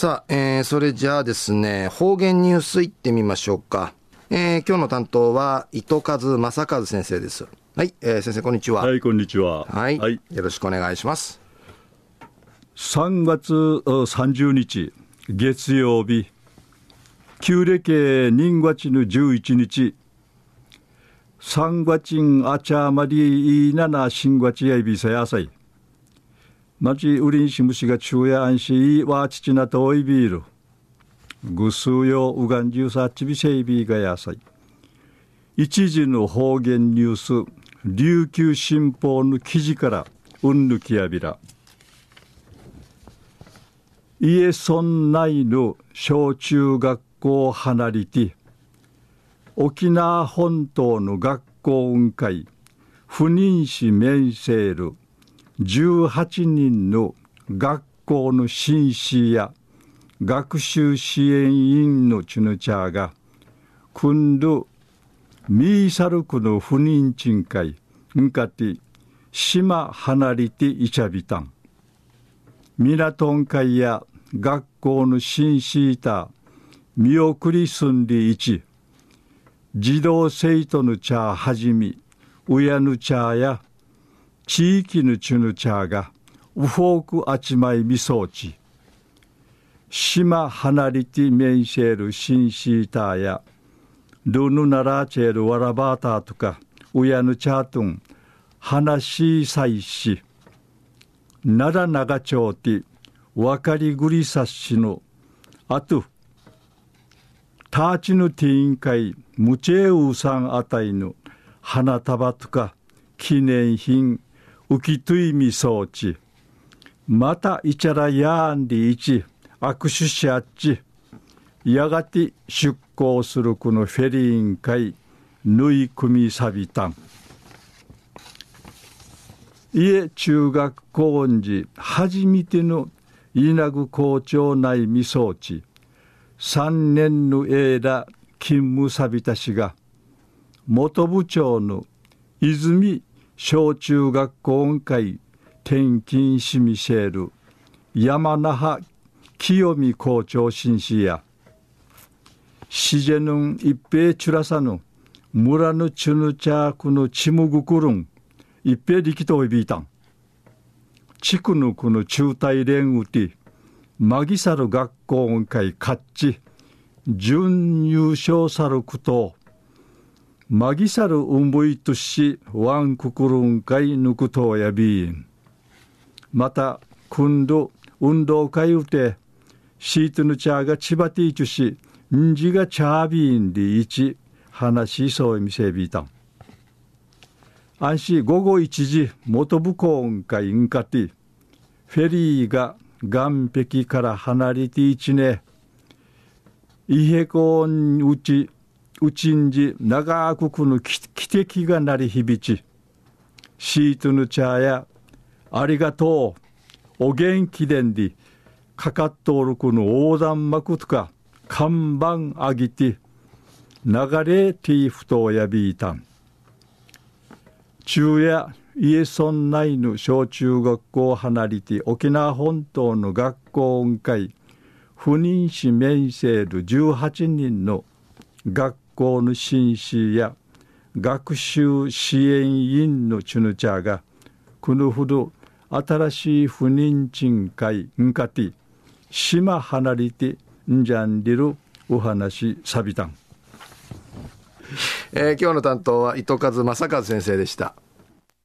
さあ、えー、それじゃあですね、方言ニュースいってみましょうか。えー、今日の担当は、糸数正和先生です。はい、えー、先生、こんにちは。はい、こんにちは。はい。はい、よろしくお願いします。3月30日、月曜日、旧暦人月の11日、三月あちゃまりいなな新月やいびさやさい。まちうりんしむしが昼夜安心わちちなといびる。ぐすうようがんじゅうさちびせいびがやさい。一時の方言ニュース、琉球新報の記事からうんぬきやびら。家村内の小中学校離れて、沖縄本島の学校運会、不妊死面セール、18人の学校の紳士や学習支援員のチュヌチャーが、今度、ミーサルクの不妊賃会、んかて、島離れていちゃびたん。ミラトン会や学校の紳士いた、見送りすんでいち、児童生徒の茶はじみ、親の茶や地域のチュヌチャーがウフォークあちまいみそうち。島離れて面しえるシンシーターやルヌナラチェルワラバータとかウヤヌチャートン話しさいし奈良長町てわかりぐりさっしのあとターチのティーン会ムチェウさんあたいの花束とか記念品。浮きといみ装置またいちゃらやんりいち握手しあっち。やがて出港するこのフェリーン会ぬい組みさびたん。家中学校時初めての稲具校長内未装置三年の間勤務さびたしが元部長の泉小中学校会転勤しみせる山那覇清見校長紳士やしじぬん一平チュラサヌ村のチュヌチャークのチムグクルン一平力といびいたん地区のこの中大連うてマギサル学校会カッチ準優勝さることマギサルウンブイトシワンククルン会ヌクトやビンまた今度運動会うてシートのチャーが千葉ティーチュしんじがチャービーンでいち話しそうみせびたん。安心午後一時元部校会んかてフェリーが岸壁から離れていちねイヘコンうちうちんじ長くくの汽笛が鳴り響ち、シートの茶や、ありがとう、お元気でんで、かかっとおるこの横断幕とか、看板あぎて、流れティーフトやびいたん。昼夜、家村内の小中学校離れて沖縄本島の学校音会不妊死面セール18人の学校の紳士や学習支援員のチュヌチャーがこのほど新しい不妊賃会んかて島離れてんじゃんりるお話さびたん、えー、今日の担当は糸数正和先生でした。